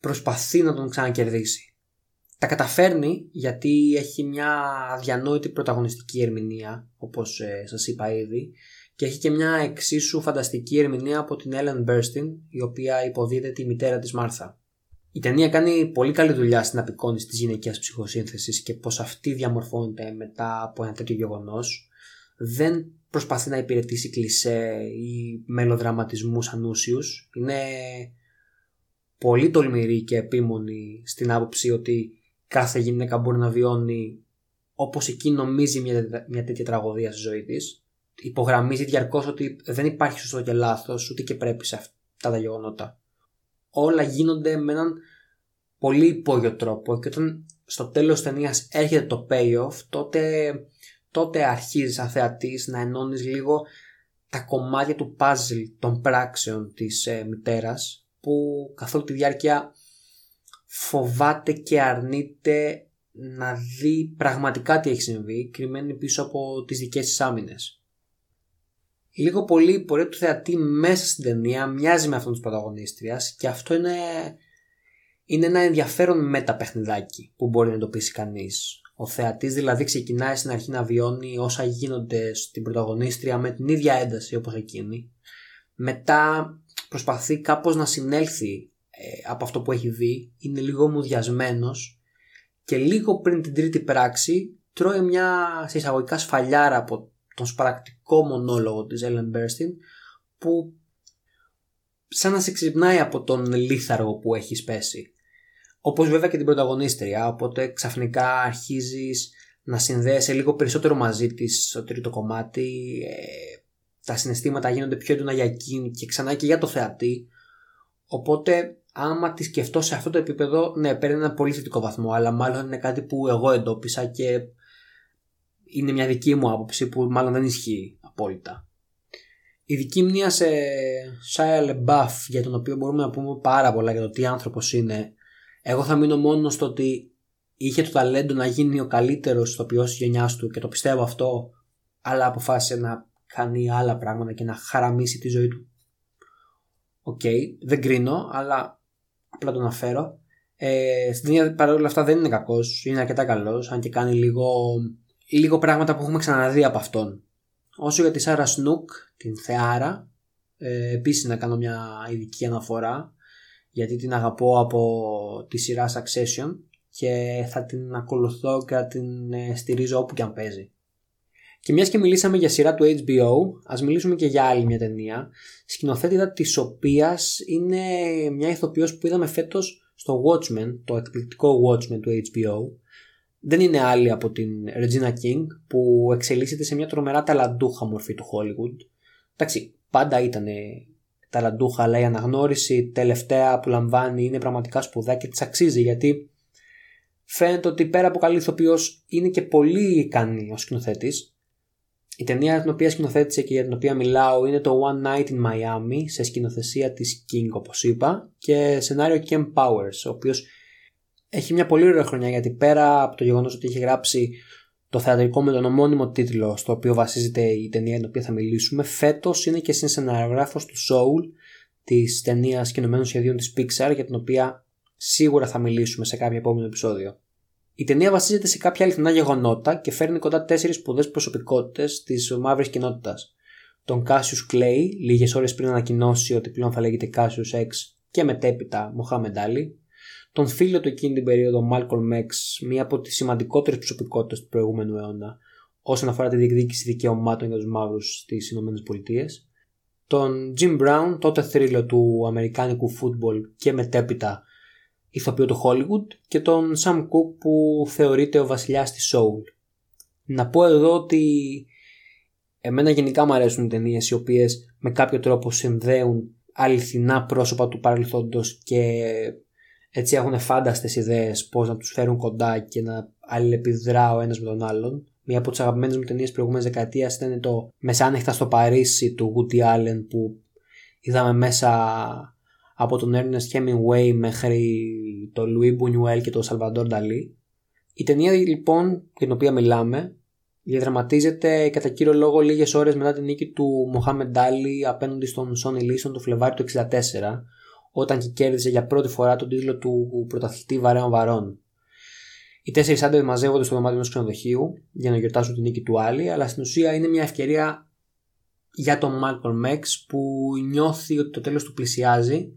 προσπαθεί να τον ξανακερδίσει τα καταφέρνει γιατί έχει μια αδιανόητη πρωταγωνιστική ερμηνεία όπως ε, σας είπα ήδη και έχει και μια εξίσου φανταστική ερμηνεία από την Ellen Burstyn η οποία υποδίδεται τη μητέρα της Μάρθα. Η ταινία κάνει πολύ καλή δουλειά στην απεικόνηση της γυναικείας ψυχοσύνθεσης και πως αυτή διαμορφώνεται μετά από ένα τέτοιο γεγονός. Δεν προσπαθεί να υπηρετήσει κλισέ ή μελοδραματισμούς ανούσιους. Είναι πολύ τολμηρή και επίμονη στην άποψη ότι κάθε γυναίκα μπορεί να βιώνει όπως εκείνη νομίζει μια, μια τέτοια τραγωδία στη ζωή της. Υπογραμμίζει διαρκώς ότι δεν υπάρχει σωστό και λάθος, ούτε και πρέπει σε αυτά τα γεγονότα. Όλα γίνονται με έναν πολύ υπόγειο τρόπο και όταν στο τέλος της ταινίας έρχεται το payoff τότε, τότε αρχίζεις σαν θεατής να ενώνεις λίγο τα κομμάτια του puzzle των πράξεων της ε, μητέρας που καθ' όλη τη διάρκεια φοβάται και αρνείται να δει πραγματικά τι έχει συμβεί κρυμμένη πίσω από τις δικές της άμυνες. Λίγο πολύ η πορεία του θεατή μέσα στην ταινία μοιάζει με αυτόν της πρωταγωνίστριας και αυτό είναι, είναι ένα ενδιαφέρον μεταπαιχνιδάκι που μπορεί να εντοπίσει κανείς. Ο θεατής δηλαδή ξεκινάει στην αρχή να βιώνει όσα γίνονται στην πρωταγωνίστρια με την ίδια ένταση όπως εκείνη. Μετά προσπαθεί κάπως να συνέλθει ε, από αυτό που έχει δει, είναι λίγο μουδιασμένος και λίγο πριν την τρίτη πράξη τρώει μια σε εισαγωγικά σφαλιάρα από τον σπαρακτικό μονόλογο της Ellen Burstyn που σαν να σε ξυπνάει από τον λίθαργο που έχεις σπέσει. όπως βέβαια και την πρωταγωνίστρια, οπότε ξαφνικά αρχίζεις να συνδέεσαι λίγο περισσότερο μαζί της στο τρίτο κομμάτι, ε, τα συναισθήματα γίνονται πιο έντονα για εκείνη και ξανά και για το θεατή, οπότε άμα τη σκεφτώ σε αυτό το επίπεδο, ναι, παίρνει ένα πολύ θετικό βαθμό, αλλά μάλλον είναι κάτι που εγώ εντόπισα και είναι μια δική μου άποψη που μάλλον δεν ισχύει απόλυτα. Η δική μνήμα σε Shia LaBeouf για τον οποίο μπορούμε να πούμε πάρα πολλά για το τι άνθρωπος είναι εγώ θα μείνω μόνο στο ότι είχε το ταλέντο να γίνει ο καλύτερος ηθοποιός της γενιάς του και το πιστεύω αυτό αλλά αποφάσισε να κάνει άλλα πράγματα και να χαραμίσει τη ζωή του. Ok, okay, δεν κρίνω αλλά απλά το αναφέρω. Ε, στην ταινία παρόλα αυτά δεν είναι κακός, είναι αρκετά καλός αν και κάνει λίγο, λίγο πράγματα που έχουμε ξαναδεί από αυτόν. Όσο για τη Σάρα Σνουκ, την θεάρα, ε, επίσης να κάνω μια ειδική αναφορά γιατί την αγαπώ από τη σειρά Succession και θα την ακολουθώ και θα την ε, στηρίζω όπου και αν παίζει. Και μιας και μιλήσαμε για σειρά του HBO, ας μιλήσουμε και για άλλη μια ταινία, σκηνοθέτητα της οποίας είναι μια ηθοποιός που είδαμε φέτος στο Watchmen, το εκπληκτικό Watchmen του HBO. Δεν είναι άλλη από την Regina King που εξελίσσεται σε μια τρομερά ταλαντούχα μορφή του Hollywood. Εντάξει, πάντα ήταν ταλαντούχα, αλλά η αναγνώριση τελευταία που λαμβάνει είναι πραγματικά σπουδαία και της αξίζει γιατί φαίνεται ότι πέρα από καλή ηθοποιός είναι και πολύ ικανή ο σκηνοθέτης. Η ταινία την οποία σκηνοθέτησε και για την οποία μιλάω είναι το One Night in Miami σε σκηνοθεσία της King όπως είπα και σενάριο Ken Powers ο οποίος έχει μια πολύ ωραία χρονιά γιατί πέρα από το γεγονός ότι έχει γράψει το θεατρικό με τον ομώνυμο τίτλο στο οποίο βασίζεται η ταινία για την οποία θα μιλήσουμε φέτος είναι και συνσεναριογράφο του Soul της ταινίας κινουμένων σχεδίων της Pixar για την οποία σίγουρα θα μιλήσουμε σε κάποιο επόμενο επεισόδιο. Η ταινία βασίζεται σε κάποια αληθινά γεγονότα και φέρνει κοντά τέσσερις σπουδαίε προσωπικότητες της μαύρης κοινότητας. Τον Cassius Clay, λίγες ώρες πριν ανακοινώσει ότι πλέον θα λέγεται Cassius X και μετέπειτα Mohamed Ali, τον φίλο του εκείνη την περίοδο Malcolm X, μία από τις σημαντικότερες προσωπικότητες του προηγούμενου αιώνα όσον αφορά τη διεκδίκηση δικαιωμάτων για τους μαύρους στις Ηνωμένες Πολιτείες, τον Jim Brown, τότε θρύλο του αμερικάνικου φούτμπολ και μετέπειτα ηθοποιό του Hollywood και τον Sam Cooke που θεωρείται ο βασιλιάς της Soul. Να πω εδώ ότι εμένα γενικά μου αρέσουν οι ταινίες οι οποίες με κάποιο τρόπο συνδέουν αληθινά πρόσωπα του παρελθόντος και έτσι έχουν φάνταστες ιδέες πώς να τους φέρουν κοντά και να αλληλεπιδρά ο ένας με τον άλλον. Μία από τις αγαπημένες μου ταινίες προηγούμενης δεκαετίας ήταν το Μεσάνυχτα στο Παρίσι του Woody Allen που είδαμε μέσα από τον Ernest Hemingway μέχρι το Louis Buñuel και τον Salvador Dali. Η ταινία λοιπόν για την οποία μιλάμε διαδραματίζεται κατά κύριο λόγο λίγες ώρες μετά την νίκη του Mohamed Ali απέναντι στον Sonny Liston το Φλεβάρι του 1964 όταν και κέρδισε για πρώτη φορά τον τίτλο του πρωταθλητή βαρέων βαρών. Οι τέσσερις άντρες μαζεύονται στο δωμάτιο ενός ξενοδοχείου για να γιορτάσουν την νίκη του Άλλη, αλλά στην ουσία είναι μια ευκαιρία για τον Μάλκολ Μέξ που νιώθει ότι το τέλος του πλησιάζει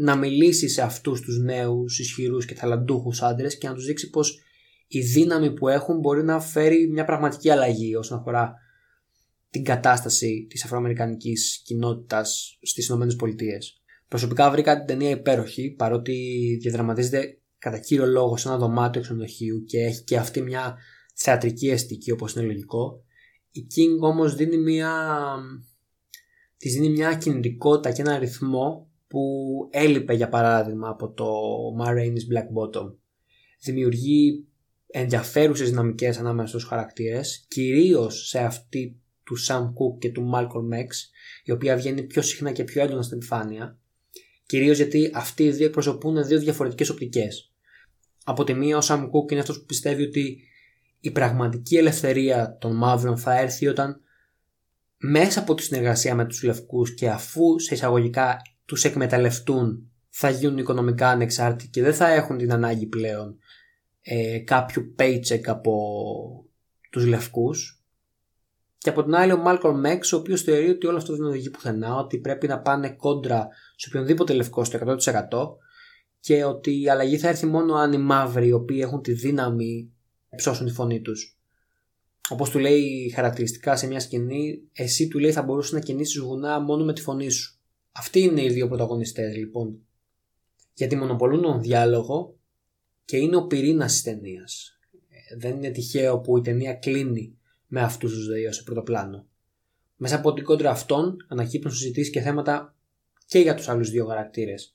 να μιλήσει σε αυτούς τους νέους, ισχυρούς και θαλαντούχου άντρες και να τους δείξει πως η δύναμη που έχουν μπορεί να φέρει μια πραγματική αλλαγή όσον αφορά την κατάσταση της αφροαμερικανικής κοινότητας στις ΗΠΑ. Προσωπικά βρήκα την ταινία υπέροχη παρότι διαδραματίζεται κατά κύριο λόγο σε ένα δωμάτιο ξενοδοχείου και έχει και αυτή μια θεατρική αισθητική όπως είναι λογικό. Η King όμως δίνει μια, της δίνει μια κινητικότητα και ένα ρυθμό που έλειπε για παράδειγμα από το Ma Rainey's Black Bottom. Δημιουργεί ενδιαφέρουσες δυναμικές ανάμεσα στους χαρακτήρες, κυρίως σε αυτή του Sam Cooke και του Malcolm X, η οποία βγαίνει πιο συχνά και πιο έντονα στην επιφάνεια Κυρίως γιατί αυτοί οι δύο εκπροσωπούν δύο διαφορετικές οπτικές. Από τη μία, ο Σαμ Κούκ είναι αυτός που πιστεύει ότι η πραγματική ελευθερία των μαύρων θα έρθει όταν μέσα από τη συνεργασία με τους λευκούς και αφού σε εισαγωγικά τους εκμεταλλευτούν θα γίνουν οικονομικά ανεξάρτητοι και δεν θα έχουν την ανάγκη πλέον ε, κάποιου paycheck από τους λευκούς και από την άλλη, ο Μάλκολ Μέξ, ο οποίος θεωρεί ότι όλο αυτό δεν οδηγεί πουθενά, ότι πρέπει να πάνε κόντρα σε οποιονδήποτε λευκό στο 100% και ότι η αλλαγή θα έρθει μόνο αν οι μαύροι, οι οποίοι έχουν τη δύναμη, ψώσουν τη φωνή τους. Όπως του λέει χαρακτηριστικά σε μια σκηνή, εσύ του λέει θα μπορούσες να κινήσεις βουνά μόνο με τη φωνή σου. Αυτοί είναι οι δύο πρωταγωνιστές λοιπόν. Γιατί μονοπολούν τον διάλογο και είναι ο πυρήνας της ταινίας. Δεν είναι τυχαίο που η ταινία κλείνει με αυτούς τους δύο σε πρώτο πλάνο. Μέσα από την κόντρα αυτών ανακύπτουν συζητήσεις και θέματα και για τους άλλους δύο χαρακτήρες.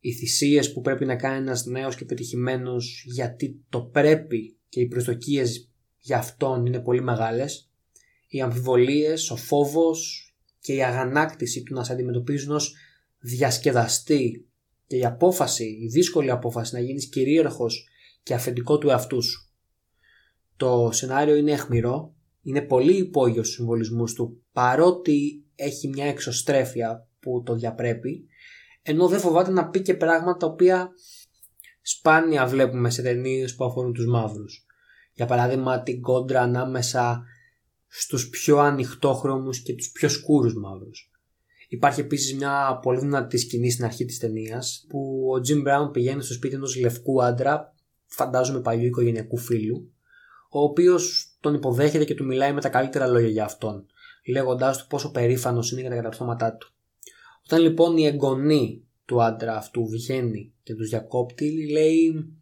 Οι θυσίες που πρέπει να κάνει ένας νέος και πετυχημένος γιατί το πρέπει και οι προσδοκίες για αυτόν είναι πολύ μεγάλες. Οι αμφιβολίες, ο φόβος και η αγανάκτηση του να σε αντιμετωπίζουν ως διασκεδαστή και η απόφαση, η δύσκολη απόφαση να γίνεις κυρίαρχος και αφεντικό του εαυτού σου. Το σενάριο είναι αιχμηρό, είναι πολύ υπόγειος στους συμβολισμούς του παρότι έχει μια εξωστρέφεια που το διαπρέπει ενώ δεν φοβάται να πει και πράγματα τα οποία σπάνια βλέπουμε σε ταινίες που αφορούν τους μαύρους. Για παράδειγμα την κόντρα ανάμεσα στους πιο ανοιχτόχρωμους και τους πιο σκούρους μαύρους. Υπάρχει επίσης μια πολύ δυνατή σκηνή στην αρχή της ταινίας που ο Jim Brown πηγαίνει στο σπίτι ενός λευκού άντρα, φαντάζομαι παλιού οικογενειακού φίλου, ο οποίος τον υποδέχεται και του μιλάει με τα καλύτερα λόγια για αυτόν, λέγοντάς του πόσο περήφανος είναι για τα καταπτώματά του. Όταν λοιπόν η εγγονή του άντρα αυτού βγαίνει και τους διακόπτει, λέει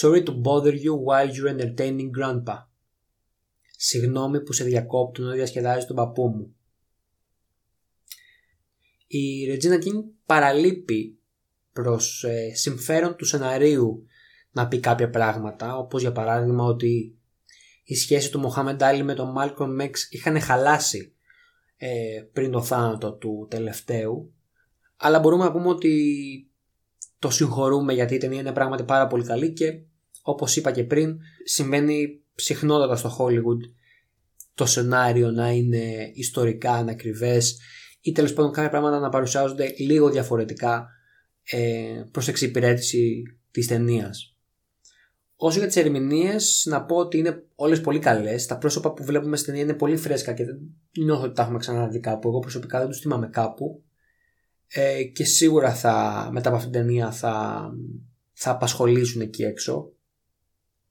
«Sorry to bother you while you're entertaining grandpa». Συγγνώμη που σε διακόπτω να διασκεδάζει τον παππού μου. Η Regina King παραλείπει προς ε, συμφέρον του σεναρίου να πει κάποια πράγματα όπως για παράδειγμα ότι η σχέση του Μοχάμεντ Άλλη με τον Μάλκον Μέξ είχαν χαλάσει ε, πριν το θάνατο του τελευταίου αλλά μπορούμε να πούμε ότι το συγχωρούμε γιατί η ταινία είναι πράγματι πάρα πολύ καλή και όπως είπα και πριν συμβαίνει συχνότατα στο Hollywood το σενάριο να είναι ιστορικά ανακριβές ή τέλος πάντων κάποια πράγματα να παρουσιάζονται λίγο διαφορετικά ε, προς εξυπηρέτηση της ταινίας. Όσο για τις ερμηνείες, να πω ότι είναι όλες πολύ καλές. Τα πρόσωπα που βλέπουμε στην ταινία είναι πολύ φρέσκα και δεν νιώθω ότι τα έχουμε ξαναδεί κάπου. Εγώ προσωπικά δεν τους θυμάμαι κάπου. Ε, και σίγουρα θα, μετά από αυτήν την ταινία θα, θα απασχολήσουν εκεί έξω.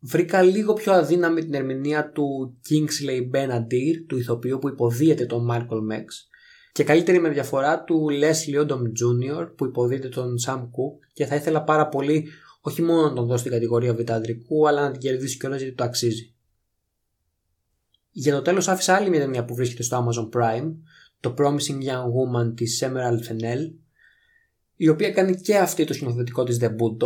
Βρήκα λίγο πιο αδύναμη την ερμηνεία του Kingsley Benadir, του ηθοποιού που υποδίεται τον Michael Max, και καλύτερη με διαφορά του Leslie Odom Jr. που υποδίεται τον Sam Cook και θα ήθελα πάρα πολύ όχι μόνο να τον δώσω στην κατηγορία β' αλλά να την κερδίσει κιόλας γιατί το αξίζει. Για το τέλος άφησα άλλη μια ταινία που βρίσκεται στο Amazon Prime, το Promising Young Woman της Emerald Fennell, η οποία κάνει και αυτή το σκηνοθετικό της debut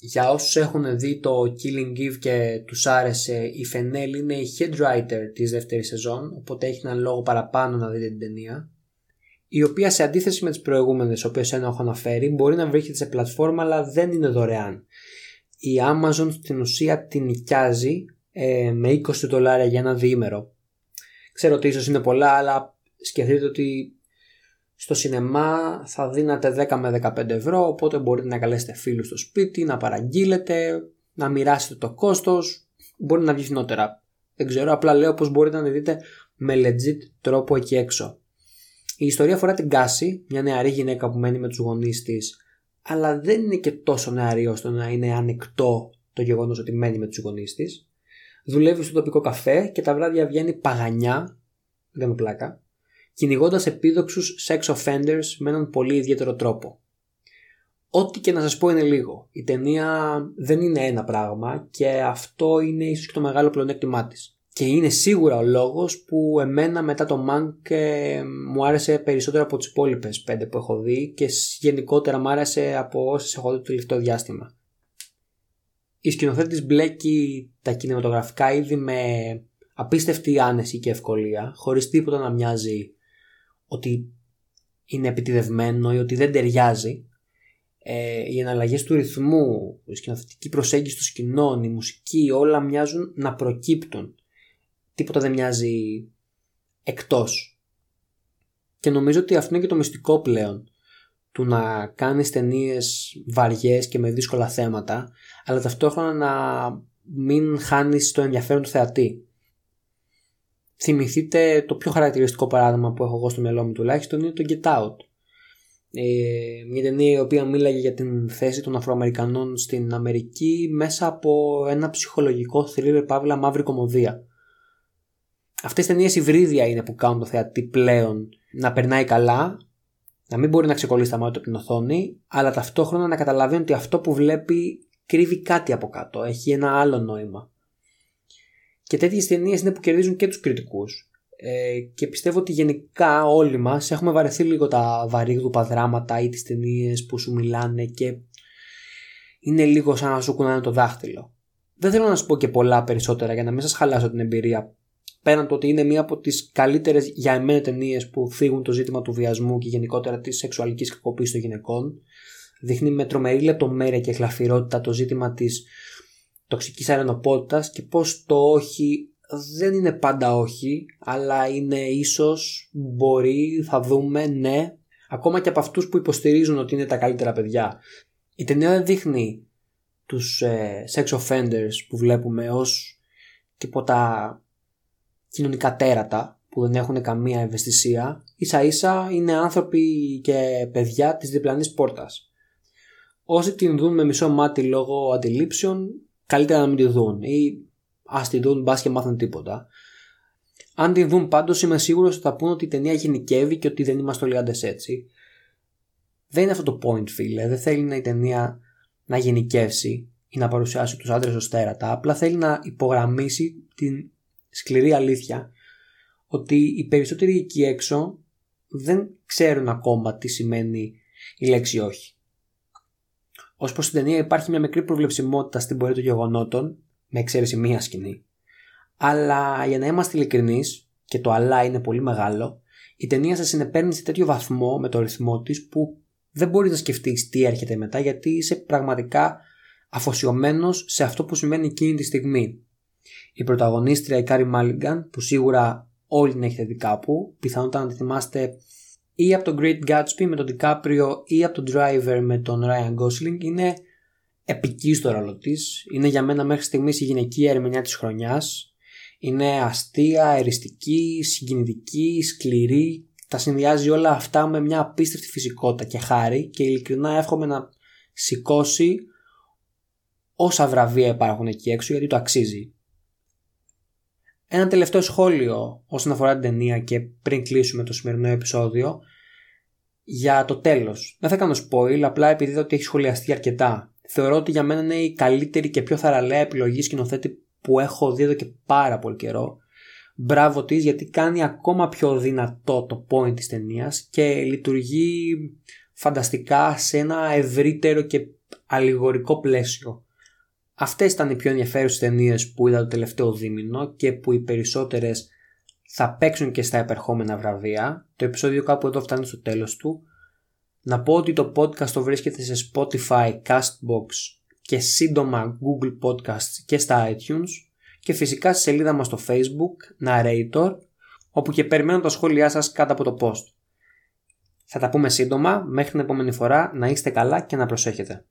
για όσους έχουν δει το Killing Eve και τους άρεσε η Fennell είναι η head writer της δεύτερης σεζόν οπότε έχει έναν λόγο παραπάνω να δείτε την ταινία η οποία σε αντίθεση με τις προηγούμενες οποίες ένα έχω αναφέρει μπορεί να βρίσκεται σε πλατφόρμα αλλά δεν είναι δωρεάν. Η Amazon στην ουσία την νοικιάζει ε, με 20 δολάρια για ένα διήμερο. Ξέρω ότι ίσως είναι πολλά αλλά σκεφτείτε ότι στο σινεμά θα δίνατε 10 με 15 ευρώ οπότε μπορείτε να καλέσετε φίλους στο σπίτι, να παραγγείλετε, να μοιράσετε το κόστος, μπορεί να βγει φθηνότερα. Δεν ξέρω, απλά λέω πως μπορείτε να δείτε με legit τρόπο εκεί έξω. Η ιστορία αφορά την Κάση, μια νεαρή γυναίκα που μένει με τους γονείς της, αλλά δεν είναι και τόσο νεαρή ώστε να είναι ανεκτό το γεγονός ότι μένει με τους γονείς της. Δουλεύει στο τοπικό καφέ και τα βράδια βγαίνει παγανιά, δεν κάνω πλάκα, κυνηγώντας επίδοξους sex offenders με έναν πολύ ιδιαίτερο τρόπο. Ό,τι και να σας πω είναι λίγο. Η ταινία δεν είναι ένα πράγμα και αυτό είναι ίσως και το μεγάλο πλεονέκτημά της και είναι σίγουρα ο λόγος που εμένα μετά το Mank ε, μου άρεσε περισσότερο από τις υπόλοιπες πέντε που έχω δει και γενικότερα μου άρεσε από όσες έχω δει το τελευταίο διάστημα. Η σκηνοθέτης μπλέκει τα κινηματογραφικά είδη με απίστευτη άνεση και ευκολία χωρίς τίποτα να μοιάζει ότι είναι επιτιδευμένο ή ότι δεν ταιριάζει. Ε, οι εναλλαγές του ρυθμού, η σκηνοθετική προσέγγιση των σκηνών, η μουσική όλα μοιάζουν να προκύπτουν τίποτα δεν μοιάζει εκτός. Και νομίζω ότι αυτό είναι και το μυστικό πλέον του να κάνεις ταινίες βαριές και με δύσκολα θέματα αλλά ταυτόχρονα να μην χάνεις το ενδιαφέρον του θεατή. Θυμηθείτε το πιο χαρακτηριστικό παράδειγμα που έχω εγώ στο μυαλό μου τουλάχιστον είναι το Get Out. Ε, μια ταινία η οποία μίλαγε για την θέση των Αφροαμερικανών στην Αμερική μέσα από ένα ψυχολογικό θρύλε παύλα μαύρη κομμωδία. Αυτές οι ταινίες υβρίδια είναι που κάνουν το θεατή πλέον να περνάει καλά, να μην μπορεί να ξεκολλήσει τα μάτια από την οθόνη, αλλά ταυτόχρονα να καταλαβαίνει ότι αυτό που βλέπει κρύβει κάτι από κάτω, έχει ένα άλλο νόημα. Και τέτοιες ταινίες είναι που κερδίζουν και τους κριτικούς. Ε, και πιστεύω ότι γενικά όλοι μας έχουμε βαρεθεί λίγο τα βαρύγδουπα δράματα ή τις ταινίες που σου μιλάνε και είναι λίγο σαν να σου κουνάνε το δάχτυλο. Δεν θέλω να σου πω και πολλά περισσότερα για να μην σας χαλάσω την εμπειρία πέραν το ότι είναι μία από τις καλύτερες για εμένα ταινίες που φύγουν το ζήτημα του βιασμού και γενικότερα της σεξουαλικής κακοποίησης των γυναικών δείχνει με τρομερή λεπτομέρεια και χλαφυρότητα το ζήτημα της τοξικής αρενοπότητας και πως το όχι δεν είναι πάντα όχι αλλά είναι ίσως, μπορεί, θα δούμε, ναι. Ακόμα και από αυτούς που υποστηρίζουν ότι είναι τα καλύτερα παιδιά. Η ταινία δεν δείχνει τους ε, sex offenders που βλέπουμε ως τίποτα κοινωνικά τέρατα που δεν έχουν καμία ευαισθησία. Ίσα ίσα είναι άνθρωποι και παιδιά της διπλανής πόρτας. Όσοι την δουν με μισό μάτι λόγω αντιλήψεων καλύτερα να μην τη δουν. Ή ας τη δουν μπας και μάθουν τίποτα. Αν την δουν πάντως είμαι σίγουρος ότι θα πούνε ότι η ταινία γενικεύει και ότι δεν είμαστε όλοι άντες έτσι. Δεν είναι αυτό το point φίλε. Δεν θέλει να η ταινία να γενικεύσει ή να παρουσιάσει τους άντρες ως τέρατα απλά θέλει να υπογραμμίσει την σκληρή αλήθεια ότι οι περισσότεροι εκεί έξω δεν ξέρουν ακόμα τι σημαίνει η λέξη όχι. Ω προς την ταινία υπάρχει μια μικρή προβλεψιμότητα στην πορεία των γεγονότων, με εξαίρεση μία σκηνή. Αλλά για να είμαστε ειλικρινείς, και το αλλά είναι πολύ μεγάλο, η ταινία σας συνεπαίρνει σε τέτοιο βαθμό με το ρυθμό της που δεν μπορείς να σκεφτείς τι έρχεται μετά γιατί είσαι πραγματικά αφοσιωμένος σε αυτό που συμβαίνει εκείνη τη στιγμή. Η πρωταγωνίστρια η Carey Mulligan που σίγουρα όλοι την έχετε δει κάπου, πιθανότατα να τη θυμάστε ή από τον Great Gatsby με τον DiCaprio ή από τον Drive με τον Ryan Gosling είναι επική στο ρόλο της. Είναι για μένα μέχρι στιγμής η γυναικεία ερμηνεία της χρονιάς. Είναι αστεία, εριστική, συγκινητική, σκληρή. Τα συνδυάζει όλα αυτά με μια απίστευτη φυσικότητα και χάρη και ειλικρινά εύχομαι να σηκώσει όσα βραβεία υπάρχουν εκεί έξω γιατί το αξίζει. Ένα τελευταίο σχόλιο όσον αφορά την ταινία και πριν κλείσουμε το σημερινό επεισόδιο για το τέλος. Δεν θα κάνω spoil, απλά επειδή ότι έχει σχολιαστεί αρκετά. Θεωρώ ότι για μένα είναι η καλύτερη και πιο θαραλέα επιλογή σκηνοθέτη που έχω δει εδώ και πάρα πολύ καιρό. Μπράβο της γιατί κάνει ακόμα πιο δυνατό το point της ταινίας και λειτουργεί φανταστικά σε ένα ευρύτερο και αλληγορικό πλαίσιο. Αυτές ήταν οι πιο ενδιαφέρουσες ταινίες που είδα το τελευταίο δίμηνο και που οι περισσότερες θα παίξουν και στα επερχόμενα βραβεία. Το επεισόδιο κάπου εδώ φτάνει στο τέλος του. Να πω ότι το podcast το βρίσκεται σε Spotify, Castbox και σύντομα Google Podcasts και στα iTunes και φυσικά στη σελίδα μας στο Facebook, Narrator, όπου και περιμένω τα σχόλιά σας κάτω από το post. Θα τα πούμε σύντομα, μέχρι την επόμενη φορά να είστε καλά και να προσέχετε.